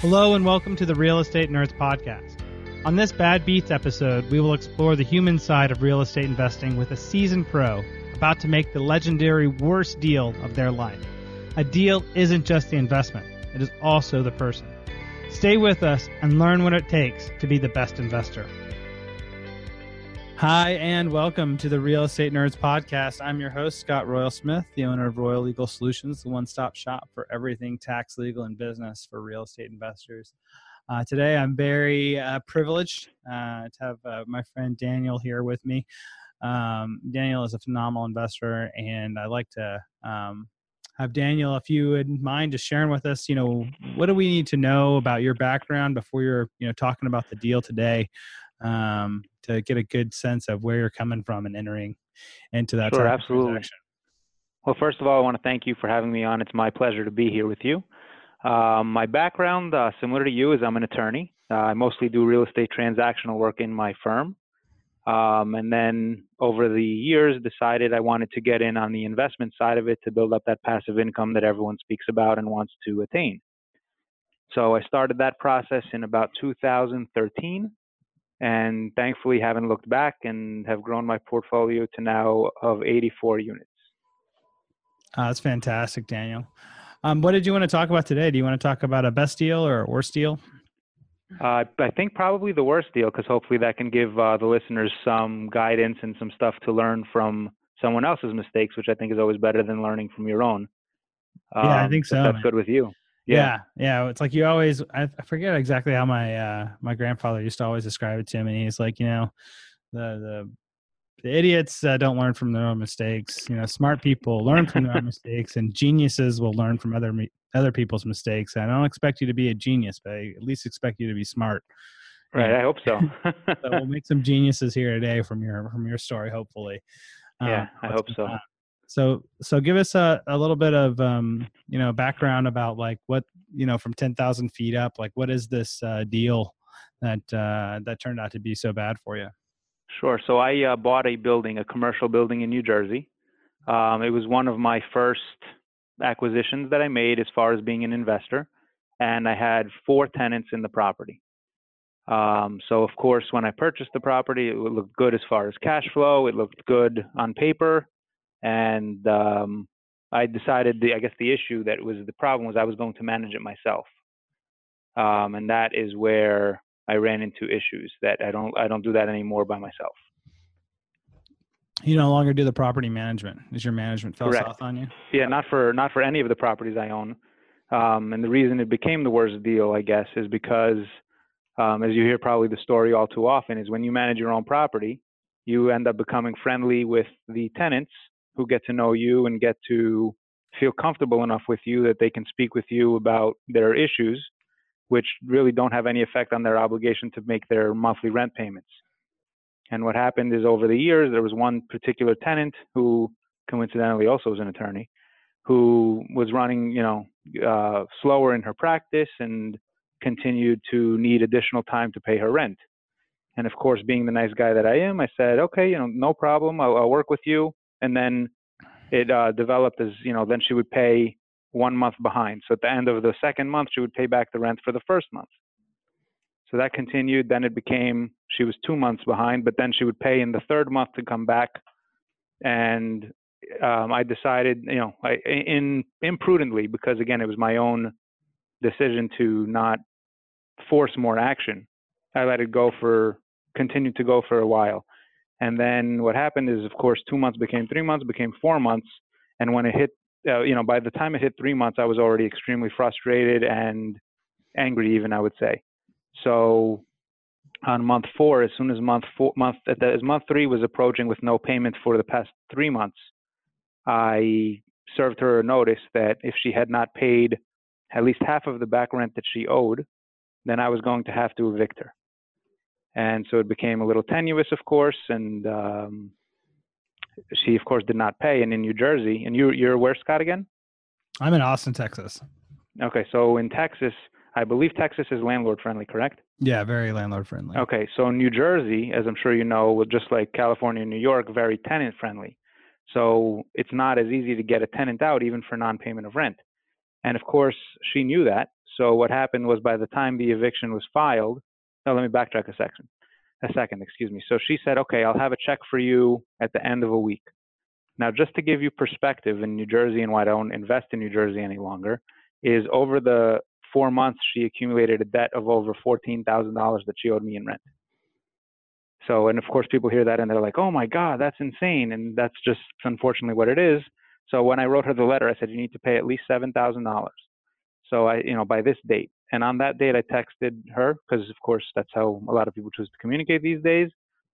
Hello and welcome to the Real Estate Nerds Podcast. On this Bad Beats episode, we will explore the human side of real estate investing with a seasoned pro about to make the legendary worst deal of their life. A deal isn't just the investment, it is also the person. Stay with us and learn what it takes to be the best investor. Hi, and welcome to the Real Estate Nerds Podcast. I'm your host, Scott Royal Smith, the owner of Royal Legal Solutions, the one stop shop for everything tax, legal, and business for real estate investors. Uh, today, I'm very uh, privileged uh, to have uh, my friend Daniel here with me. Um, Daniel is a phenomenal investor, and I'd like to um, have Daniel, if you would mind, just sharing with us, you know, what do we need to know about your background before you're, you know, talking about the deal today? Um, to get a good sense of where you're coming from and entering into that. Sure, absolutely. Well, first of all, I want to thank you for having me on. It's my pleasure to be here with you. Um, my background, uh, similar to you, is I'm an attorney. Uh, I mostly do real estate transactional work in my firm. Um, and then over the years, decided I wanted to get in on the investment side of it to build up that passive income that everyone speaks about and wants to attain. So I started that process in about 2013 and thankfully haven't looked back and have grown my portfolio to now of 84 units. Uh, that's fantastic, Daniel. Um, what did you want to talk about today? Do you want to talk about a best deal or a worst deal? Uh, I think probably the worst deal because hopefully that can give uh, the listeners some guidance and some stuff to learn from someone else's mistakes, which I think is always better than learning from your own. Um, yeah, I um, think so. That's man. good with you. Yeah. yeah. yeah, It's like you always. I, forget exactly how my uh, my grandfather used to always describe it to me. He's like, you know, the the the idiots uh, don't learn from their own mistakes. You know, smart people learn from their own mistakes, and geniuses will learn from other other people's mistakes. And I don't expect you to be a genius, but I at least expect you to be smart. Right. I hope so. so we'll make some geniuses here today from your from your story, hopefully. Yeah, um, I hope so. So so give us a, a little bit of um, you know background about like what you know from ten thousand feet up, like what is this uh, deal that uh, that turned out to be so bad for you? Sure. So I uh, bought a building, a commercial building in New Jersey. Um, it was one of my first acquisitions that I made as far as being an investor, and I had four tenants in the property. Um, so of course, when I purchased the property, it looked good as far as cash flow. It looked good on paper and um, I decided the I guess the issue that was the problem was I was going to manage it myself, um, and that is where I ran into issues that I don't I don't do that anymore by myself. You no longer do the property management. Is your management fell Correct. south on you? Yeah, not for not for any of the properties I own. Um, and the reason it became the worst deal, I guess, is because, um, as you hear probably the story all too often, is when you manage your own property, you end up becoming friendly with the tenants who get to know you and get to feel comfortable enough with you that they can speak with you about their issues, which really don't have any effect on their obligation to make their monthly rent payments. And what happened is over the years, there was one particular tenant who coincidentally also was an attorney who was running, you know, uh, slower in her practice and continued to need additional time to pay her rent. And of course, being the nice guy that I am, I said, okay, you know, no problem. I'll, I'll work with you and then it uh, developed as you know then she would pay one month behind. So at the end of the second month she would pay back the rent for the first month. So that continued then it became she was two months behind but then she would pay in the third month to come back. And um, i decided you know I, in imprudently because again it was my own decision to not force more action i let it go for continued to go for a while and then what happened is, of course, two months became three months, became four months. And when it hit, uh, you know, by the time it hit three months, I was already extremely frustrated and angry, even I would say. So on month four, as soon as month four, month as month three was approaching with no payment for the past three months, I served her a notice that if she had not paid at least half of the back rent that she owed, then I was going to have to evict her and so it became a little tenuous, of course. And um, she, of course, did not pay. And in New Jersey, and you, you're where, Scott, again? I'm in Austin, Texas. Okay, so in Texas, I believe Texas is landlord friendly, correct? Yeah, very landlord friendly. Okay, so New Jersey, as I'm sure you know, just like California and New York, very tenant friendly. So it's not as easy to get a tenant out even for non-payment of rent. And of course, she knew that. So what happened was by the time the eviction was filed, no, let me backtrack a second. A second, excuse me. So she said, "Okay, I'll have a check for you at the end of a week." Now, just to give you perspective in New Jersey and why I don't invest in New Jersey any longer, is over the four months she accumulated a debt of over fourteen thousand dollars that she owed me in rent. So, and of course, people hear that and they're like, "Oh my God, that's insane!" And that's just unfortunately what it is. So when I wrote her the letter, I said, "You need to pay at least seven thousand dollars." So I, you know, by this date. And on that date, I texted her because, of course, that's how a lot of people choose to communicate these days.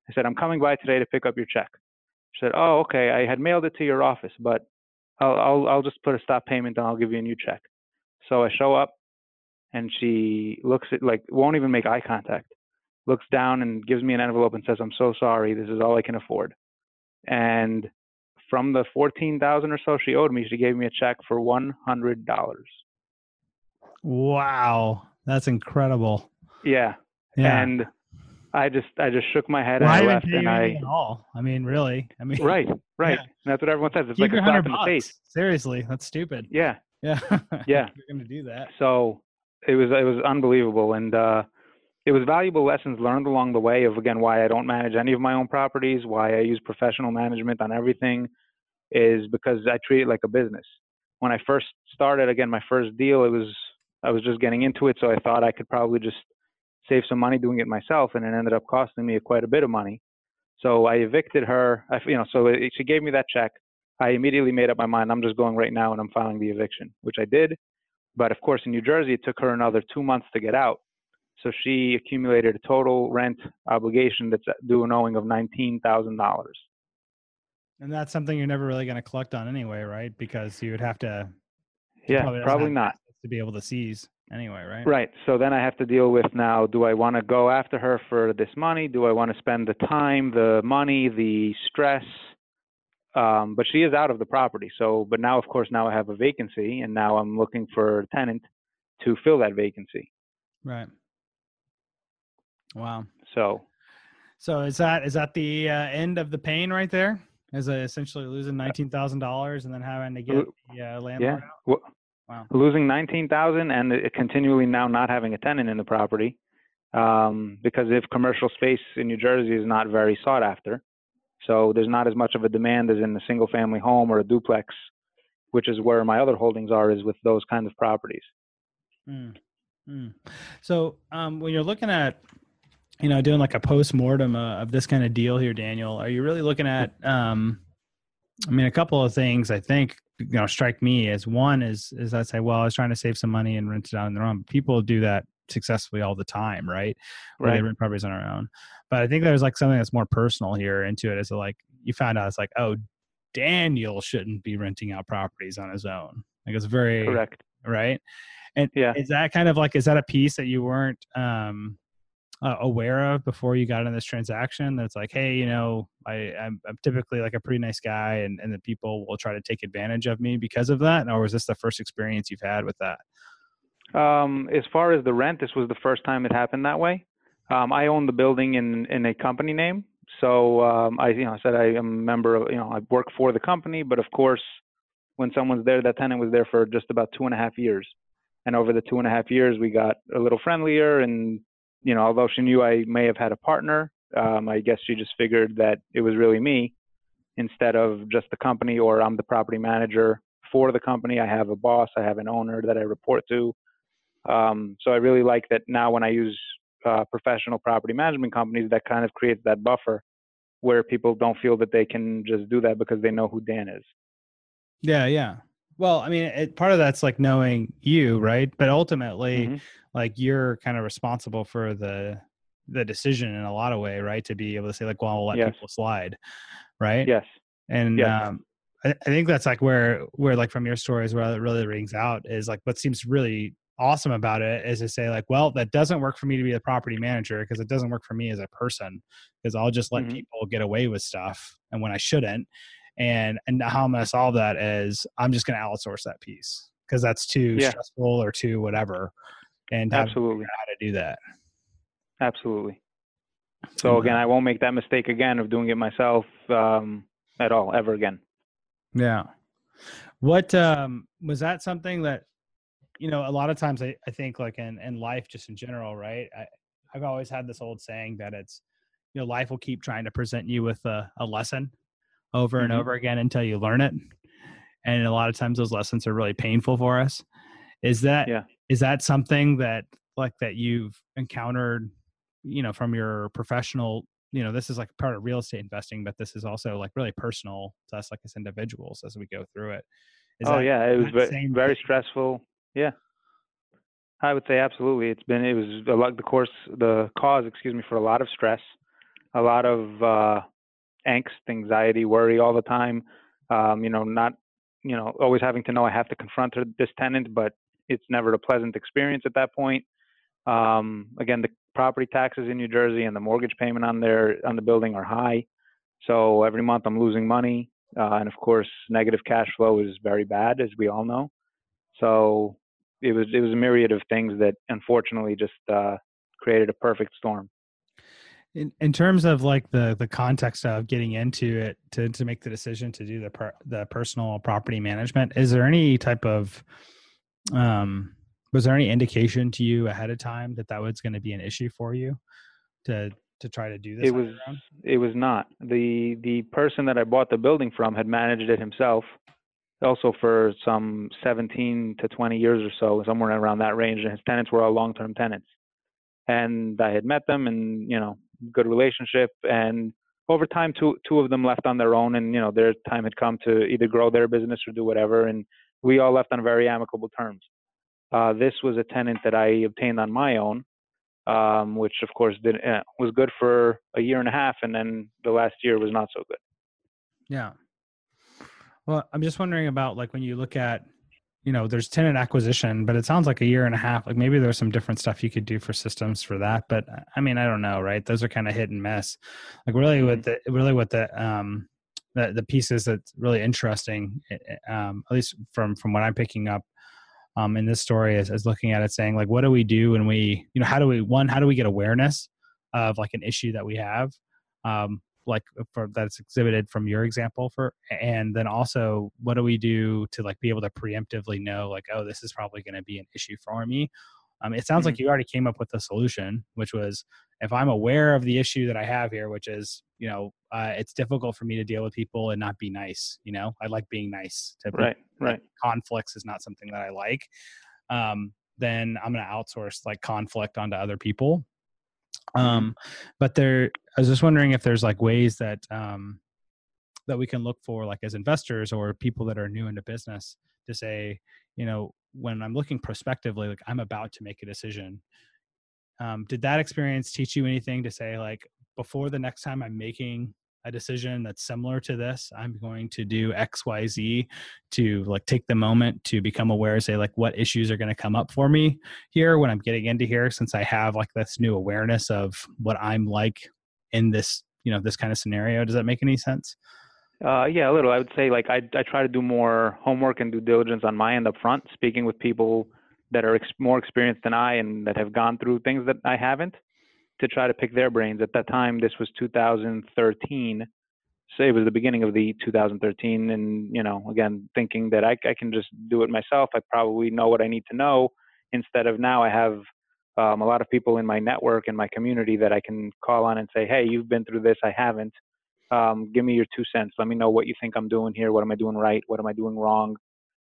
I said, "I'm coming by today to pick up your check." She said, "Oh, okay. I had mailed it to your office, but I'll I'll, I'll just put a stop payment and I'll give you a new check." So I show up, and she looks at like won't even make eye contact, looks down and gives me an envelope and says, "I'm so sorry. This is all I can afford." And from the fourteen thousand or so she owed me, she gave me a check for one hundred dollars. Wow, that's incredible. Yeah. Yeah. And I just I just shook my head Why and I left and I at all? I mean, really? I mean, right right Yeah. that's what everyone says. It's Keep like a slap hundred in the face. Seriously, that's stupid. Yeah. Yeah. Yeah. You're gonna do that. So it was it was unbelievable and uh it was valuable lessons learned along the way of again why I don't manage any of my own properties, why I use professional management on everything is because I treat it like a business. When I first started again my first deal it was I was just getting into it so I thought I could probably just save some money doing it myself and it ended up costing me quite a bit of money. So I evicted her, I, you know, so it, she gave me that check. I immediately made up my mind I'm just going right now and I'm filing the eviction, which I did. But of course, in New Jersey, it took her another two months to get out. So she accumulated a total rent obligation that's due an owing of nineteen thousand dollars. And that's something you're never really going to collect on anyway, right? Because you would have to. Yeah, doesn't probably not. To be able to seize anyway, right? Right. So then I have to deal with now do I want to go after her for this money? Do I want to spend the time, the money, the stress? Um, but she is out of the property. So, but now, of course, now I have a vacancy and now I'm looking for a tenant to fill that vacancy. Right. Wow. So, So is that is that the uh, end of the pain right there? Is essentially losing nineteen thousand dollars and then having to get the uh, landlord yeah, out? Wow. losing 19,000 and continually now not having a tenant in the property. Um, because if commercial space in New Jersey is not very sought after, so there's not as much of a demand as in a single family home or a duplex, which is where my other holdings are, is with those kind of properties. Mm. Mm. So um, when you're looking at, you know, doing like a post mortem uh, of this kind of deal here, Daniel, are you really looking at? Um, I mean, a couple of things I think you know strike me as one is is I say, well, I was trying to save some money and rent it out on their own. People do that successfully all the time, right? Where they Right. rent properties on their own. But I think there's like something that's more personal here into it. Is like you found out it's like, oh, Daniel shouldn't be renting out properties on his own. Like it's very Correct. right? And Yeah. is that kind of like is that a piece that you weren't um, uh, aware of before you got in this transaction? That's like, hey, you know, I I'm, I'm typically like a pretty nice guy, and and the people will try to take advantage of me because of that. Or was this the first experience you've had with that? Um, as far as the rent, this was the first time it happened that way. Um, I own the building in in a company name, so um, I you know I said I am a member of you know I work for the company, but of course, when someone's there, that tenant was there for just about two and a half years, and over the two and a half years, we got a little friendlier, and you know although she knew I may have had a partner, um, I guess she just figured that it was really me instead of just the company or I'm the property manager for the company. I have a boss, I have an owner that I report to. Um, so I really like that now when I use uh, professional property management companies, that kind of creates that buffer where people don't feel that they can just do that because they know who Dan is. Yeah, yeah. Well, I mean, it, part of that's like knowing you, right? But ultimately, Mhm. like you're kind of responsible for the the decision in a lot of way, right? To be able to say like, well, I'll let Yes. people slide, right? Yes. and Yes. um, I, I think that's like where where like from your stories where it really rings out is like what seems really awesome about it is to say like well that doesn't work for me to be a property manager because it doesn't work for me as a person because i'll just let Mhm. people get away with stuff and when i shouldn't and and how i'm going to solve that is i'm just going to outsource that piece because that's too Yeah. stressful or too whatever and have to figure Absolutely. how to do that Absolutely. So again, I won't make that mistake again of doing it myself um, at all, ever again. Yeah. What um was that something that you know, a lot of times I, I think like in, in life, just in general, right? I, I've always had this old saying that it's, you know, life will keep trying to present you with a, a lesson over and Mhm. over again until you learn it. And a lot of times those lessons are really painful for us. Is that, Yeah. is that something that like that you've encountered, you know, from your professional, you know, this is like part of real estate investing, but this is also like really personal to us, like as individuals as we go through it. Is oh yeah, it was very, very stressful. Yeah, I would say absolutely. It's been it was a lot the course the cause excuse me for a lot of stress, a lot of uh, angst, anxiety, worry all the time. Um, you know, not you know always having to know I have to confront this tenant, but it's never a pleasant experience at that point. Um, again, the property taxes in New Jersey and the mortgage payment on their on the building are high, so every month I'm losing money, uh, and of course negative cash flow is very bad, as we all know. So it was it was a myriad of things that unfortunately just uh, created a perfect storm. In, in terms of like the the context of getting into it to to make the decision to do the per, the personal property management is there any type of um was there any indication to you ahead of time that that was going to be an issue for you to to try to do this It was it was not the the person that I bought the building from had managed it himself, also for some 17 to 20 years or so, somewhere around that range, and his tenants were all long term tenants. And I had met them, and you know, good relationship, and over time, two two of them left on their own, and you know, their time had come to either grow their business or do whatever, and we all left on very amicable terms. Uh, this was a tenant that I obtained on my own, um, which of course did uh, was good for a year and a half, and then the last year was not so good. Yeah. Well, I'm just wondering about like when you look at, you know, there's tenant acquisition, but it sounds like a year and a half. Like maybe there's some different stuff you could do for systems for that. But I mean, I don't know, right? Those are kind of hit and miss. Like really, what the really what the um the the pieces that's really interesting, eh, eh, um, at least from from what I'm picking up. Um, in this story is, is looking at it saying like what do we do when we you know how do we one how do we get awareness of like an issue that we have um, like for that's exhibited from your example for and then also what do we do to like be able to preemptively know like oh this is probably going to be an issue for me um, it sounds like you already came up with a solution which was if i'm aware of the issue that i have here which is you know uh, it's difficult for me to deal with people and not be nice you know i like being nice to. Right, right. conflicts is not something that i like um, then i'm going to outsource like conflict onto other people um but there i was just wondering if there's like ways that um that we can look for like as investors or people that are new into business to say you know when i'm looking prospectively like i'm about to make a decision. Um did that experience teach you anything to say like before the next time i'm making a decision that's similar to this i'm going to do xyz to like take the moment to become aware say like what issues are going to come up for me here when i'm getting into here since i have like this new awareness of what i'm like in this you know this kind of scenario. Does that make any sense? Uh, yeah, a little. I would say like I I try to do more homework and due diligence on my end up front, speaking with people that are ex- more experienced than I and that have gone through things that I haven't, to try to pick their brains. At that time, this was 2013, so it was the beginning of the 2013, and you know, again, thinking that I I can just do it myself. I probably know what I need to know. Instead of now, I have um, a lot of people in my network and my community that I can call on and say, hey, you've been through this, I haven't um, give me your two cents. Let me know what you think I'm doing here. What am I doing right? What am I doing wrong?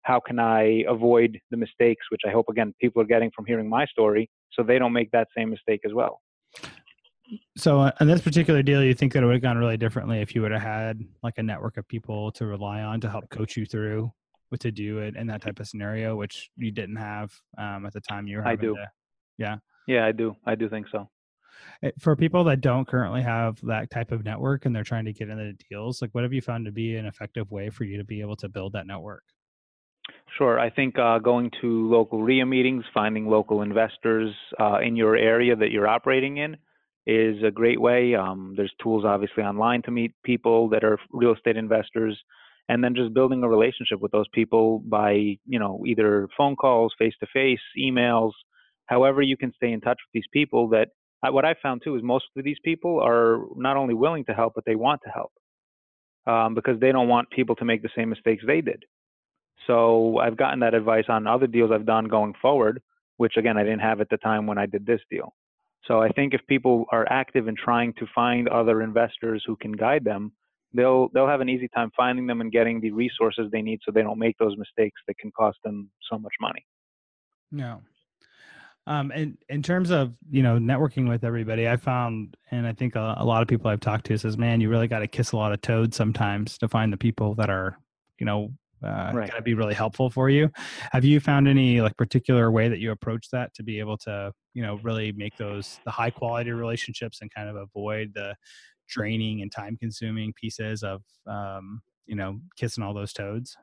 How can I avoid the mistakes, which I hope again people are getting from hearing my story, so they don't make that same mistake as well. So uh, on this particular deal you think that it would have gone really differently if you would have had like a network of people to rely on to help coach you through what to do it in that type of scenario which you didn't have um, at the time you were I do. to- yeah Yeah, I do. I do think so. Uh, for people that don't currently have that type of network and they're trying to get into deals like what have you found to be an effective way for you to be able to build that network Sure. I think uh, going to local REIA meetings, finding local investors uh, in your area that you're operating in is a great way. Um, there's tools obviously online to meet people that are real estate investors, and then just building a relationship with those people by you know either phone calls, face to face, emails, however you can stay in touch with these people. That I, what I found too is most of these people are not only willing to help, but they want to help um, because they don't want people to make the same mistakes they did. So I've gotten that advice on other deals I've done going forward, which again I didn't have at the time when I did this deal. So I think if people are active in trying to find other investors who can guide them, they'll they'll have an easy time finding them and getting the resources they need so they don't make those mistakes that can cost them so much money. No. Um, and in terms of you know networking with everybody, I found, and I think a, a lot of people I've talked to says, man, you really got to kiss a lot of toads sometimes to find the people that are you know uh, right. going to be really helpful for you. Have you found any like particular way that you approach that to be able to you know really make those the high quality relationships and kind of avoid the draining and time consuming pieces of um, you know kissing all those toads?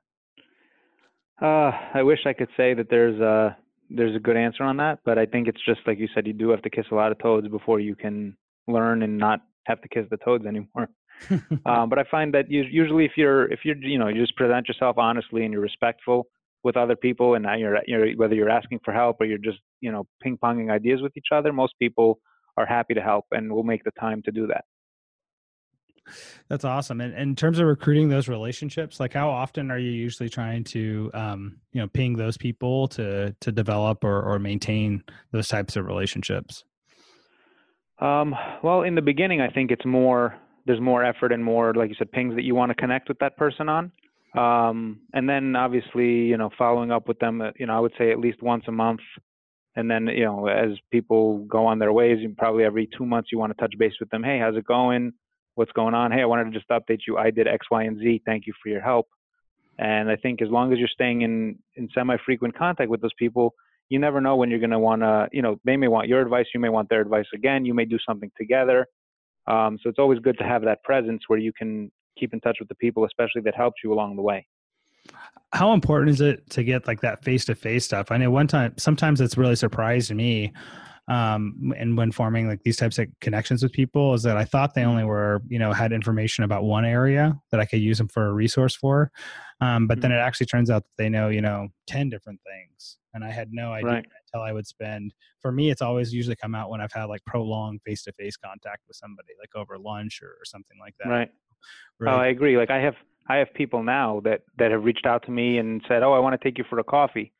Uh, I wish I could say that there's a there's a good answer on that, but I think it's just like you said, you do have to kiss a lot of toads before you can learn and not have to kiss the toads anymore. um, but I find that usually if you're if you're you know you just present yourself honestly and you're respectful with other people and you're, you're whether you're asking for help or you're just you know ping ponging ideas with each other, most people are happy to help and will make the time to do that. That's awesome. And, and, in terms of recruiting those relationships, like how often are you usually trying to, um, you know, ping those people to to develop or, or maintain those types of relationships? Um, well, in the beginning, I think it's more there's more effort and more, like you said, pings that you want to connect with that person on. Um, and then obviously, you know, following up with them, uh, you know, I would say at least once a month. And then, you know, as people go on their ways, probably every two months you want to touch base with them. Hey, how's it going? what's going on. Hey, I wanted to just update you. I did X, Y, and Z. Thank you for your help. And I think as long as you're staying in in semi-frequent contact with those people, you never know when you're going to want to. You know, they may want your advice. You may want their advice again. You may do something together. Um, so it's always good to have that presence where you can keep in touch with the people, especially that helped you along the way. How important is it to get like that face-to-face stuff? I know one time, sometimes it's really surprised me um, and when forming like these types of connections with people is that I thought they only were, you know, had information about one area that I could use them for a resource for. Um, but mm-hmm. then it actually turns out that they know, you know, 10 different things. And I had no idea right. until I would spend, for me, it's always usually come out when I've had like prolonged face to face contact with somebody, like over lunch or, or something like that. Right. right. Oh, I agree. Like I have, I have people now that, that have reached out to me and said, Oh, I want to take you for a coffee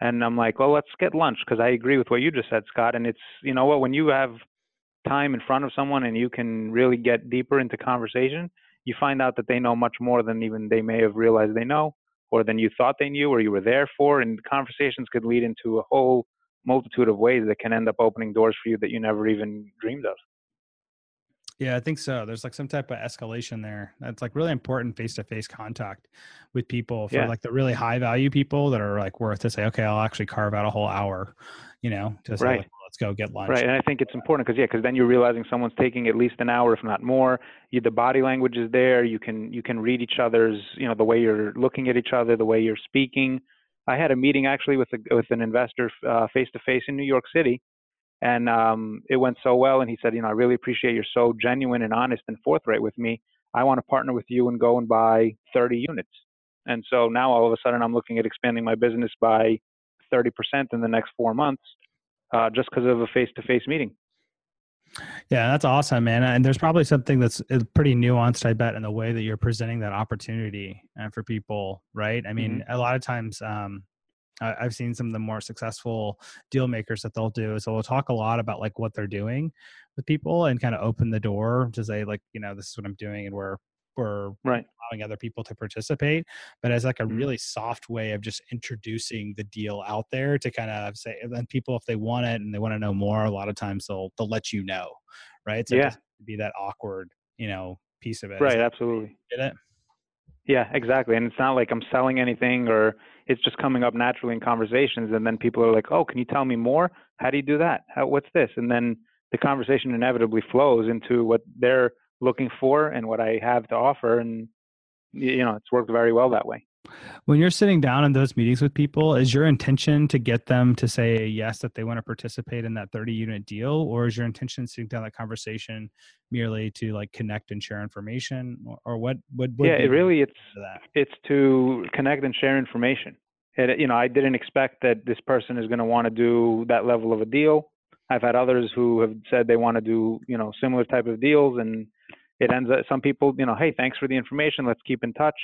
and I'm like, well, let's get lunch because I agree with what you just said, Scott. And it's, you know what, when you have time in front of someone and you can really get deeper into conversation, you find out that they know much more than even they may have realized they know, or than you thought they knew, or you were there for. And conversations could lead into a whole multitude of ways that can end up opening doors for you that you never even dreamed of. Yeah, I think so. There's like some type of escalation there. That's like really important face to face contact with people for yeah. like the really high value people that are like worth to say, okay, I'll actually carve out a whole hour, you know, to say, right. Like, let's go get lunch. Right. And I think it's important because, yeah, because then you're realizing someone's taking at least an hour, if not more. You, the body language is there. You can, you can read each other's, you know, the way you're looking at each other, the way you're speaking. I had a meeting actually with a, with an investor face to face in New York City and um, it went so well. And he said, you know, I really appreciate you're so genuine and honest and forthright with me. I want to partner with you and go and buy 30 units. And so now all of a sudden I'm looking at expanding my business by 30% in the next four months, uh, just because of a face-to-face meeting. Yeah, that's awesome, man. And there's probably something that's uh, pretty nuanced, I bet, in the way that you're presenting that opportunity and for people, right? I mean, mm-hmm. a lot of times, um, I've seen some of the more successful deal makers that they'll do. So we'll talk a lot about like what they're doing with people and kind of open the door to say like, you know, this is what I'm doing and we're we're right. allowing other people to participate, but as like a mm-hmm. really soft way of just introducing the deal out there to kind of say, and then people if they want it and they want to know more, a lot of times they'll they'll let you know, right? So yeah, be that awkward, you know, piece of it. Right, absolutely. Get it? Yeah, exactly. And it's not like I'm selling anything or it's just coming up naturally in conversations. And then people are like, oh, can you tell me more? How do you do that? How, what's this? And then the conversation inevitably flows into what they're looking for and what I have to offer. And, you know, it's worked very well that way. When you're sitting down in those meetings with people, is your intention to get them to say yes that they want to participate in that 30 unit deal, or is your intention sitting down that conversation merely to like connect and share information, or, what? Would what? yeah, it really it's it's to connect and share information. It, you know, I didn't expect that this person is going to want to do that level of a deal. I've had others who have said they want to do you know similar type of deals, and it ends up some people you know, hey, thanks for the information. Let's keep in touch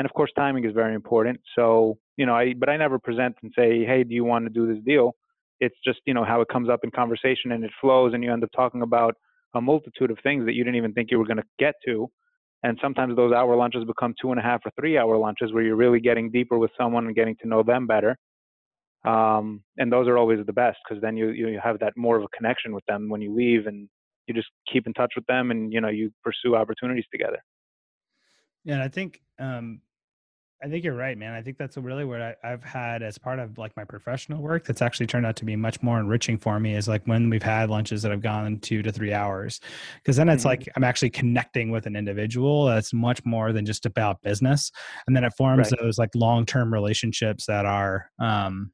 And of course, timing is very important. So, you know, I, but I never present and say, hey, do you want to do this deal? It's just, you know, how it comes up in conversation and it flows and you end up talking about a multitude of things that you didn't even think you were going to get to. And sometimes those hour lunches become two and a half or three hour lunches where you're really getting deeper with someone and getting to know them better. Um, and those are always the best because then you, you have that more of a connection with them when you leave and you just keep in touch with them and, you know, you pursue opportunities together. Yeah. And I think, um, I think you're right, man. I think that's really what I, have had as part of like my professional work. That's actually turned out to be much more enriching for me. Is like when we've had lunches that have gone two to three hours, because then it's mm-hmm. like I'm actually connecting with an individual. That's much more than just about business, and then it forms right. those like long term relationships that are um,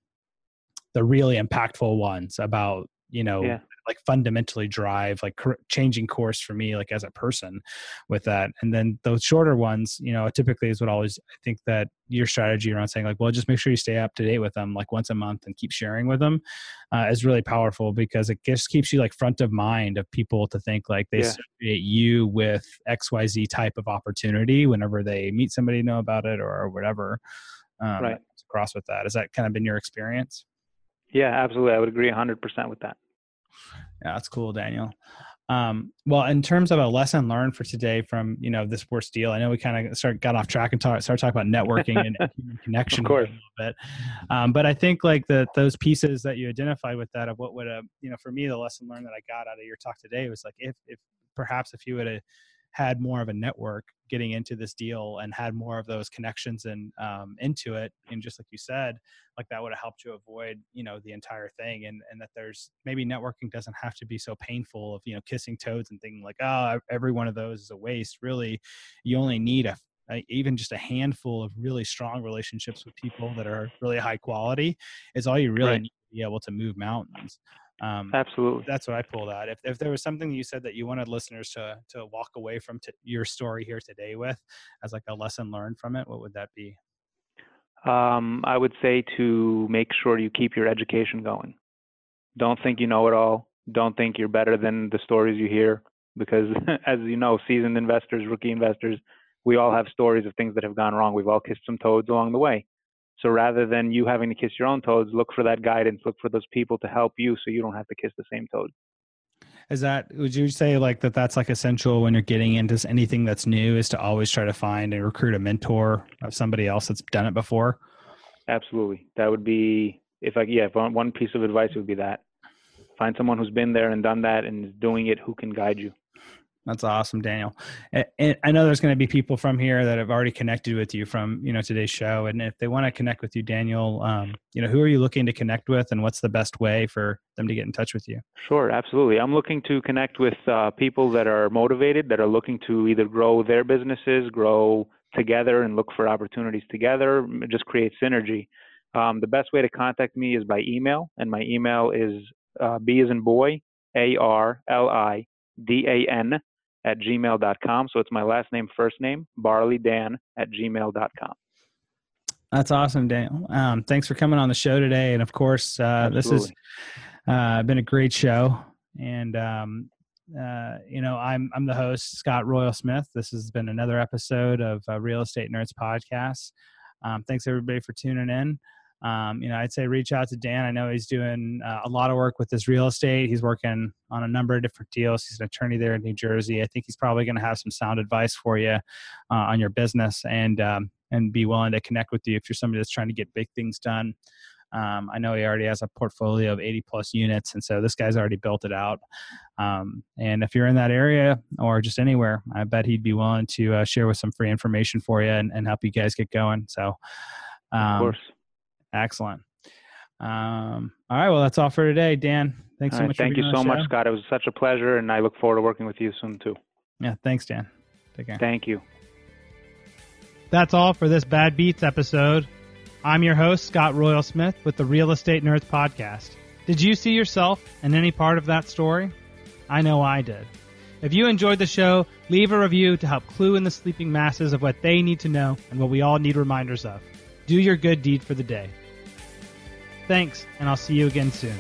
the really impactful ones about you know yeah like fundamentally drive like changing course for me like as a person with that. And then those shorter ones you know typically is what always i think that your strategy around saying like well just make sure you stay up to date with them like once a month and keep sharing with them uh, is really powerful because it just keeps you like front of mind of people to think like they yeah. associate you with xyz type of opportunity whenever they meet somebody know about it or whatever um, right. across with that. Has that kind of been your experience? Yeah absolutely. I would agree 100% with that yeah, that's cool, Daniel. Um, well, in terms of a lesson learned for today from you know this worst deal, I know we kind of start got off track and talk, started talking about networking and, connection of course. a little bit. Um, but I think like the those pieces that you identified with that of what would have you know for me the lesson learned that I got out of your talk today was like if if perhaps if you would have had more of a network getting into this deal and had more of those connections and um, into it and just like you said like that would have helped you avoid you know the entire thing and and that there's maybe networking doesn't have to be so painful of you know kissing toads and thinking like oh every one of those is a waste really you only need a even just a handful of really strong relationships with people that are really high quality is all you really right. need to be able to move mountains um, Absolutely. That's what I pulled out. If, if there was something you said that you wanted listeners to, to walk away from t- your story here today with as like a lesson learned from it, what would that be? Um, I would say to make sure you keep your education going. Don't think you know it all. Don't think you're better than the stories you hear because as you know, seasoned investors, rookie investors, we all have stories of things that have gone wrong. We've all kissed some toads along the way. So rather than you having to kiss your own toads, look for that guidance, look for those people to help you so you don't have to kiss the same toad. Is that, would you say like that that's like essential when you're getting into anything that's new is to always try to find and recruit a mentor of somebody else that's done it before? Absolutely. That would be, if I, yeah, if one piece of advice would be that find someone who's been there and done that and is doing it who can guide you. That's awesome, Daniel. And I know there's going to be people from here that have already connected with you from you know today's show, and if they want to connect with you, Daniel, um, you know who are you looking to connect with, and what's the best way for them to get in touch with you? Sure, absolutely. I'm looking to connect with uh, people that are motivated, that are looking to either grow their businesses, grow together, and look for opportunities together, just create synergy. Um, the best way to contact me is by email, and my email is uh, B as in boy, A R L I D A N at gmail.com. So it's my last name, first name, barlidan at gmail.com. That's awesome, Daniel. Um, thanks for coming on the show today. And of course, uh, this has uh, been a great show. And, um, uh, you know, I'm, I'm the host, Scott Royal Smith. This has been another episode of uh, Real Estate Nerds Podcast. Um, thanks everybody for tuning in um, you know, I'd say reach out to Dan. I know he's doing uh, a lot of work with his real estate. He's working on a number of different deals. He's an attorney there in New Jersey. I think he's probably going to have some sound advice for you uh, on your business and um, and be willing to connect with you if you're somebody that's trying to get big things done. Um, I know he already has a portfolio of 80 plus units, and so this guy's already built it out. Um, and if you're in that area or just anywhere, I bet he'd be willing to uh, share with some free information for you and, and help you guys get going. So, um, of course Excellent. Um, all right. Well, that's all for today, Dan. Thanks all so right, much. Thank you so much, Scott. It was such a pleasure, and I look forward to working with you soon too. Yeah. Thanks, Dan. Take care. Thank you. That's all for this Bad Beats episode. I'm your host, Scott Royal Smith, with the Real Estate Nerds Podcast. Did you see yourself in any part of that story? I know I did. If you enjoyed the show, leave a review to help clue in the sleeping masses of what they need to know and what we all need reminders of. Do your good deed for the day. Thanks, and I'll see you again soon.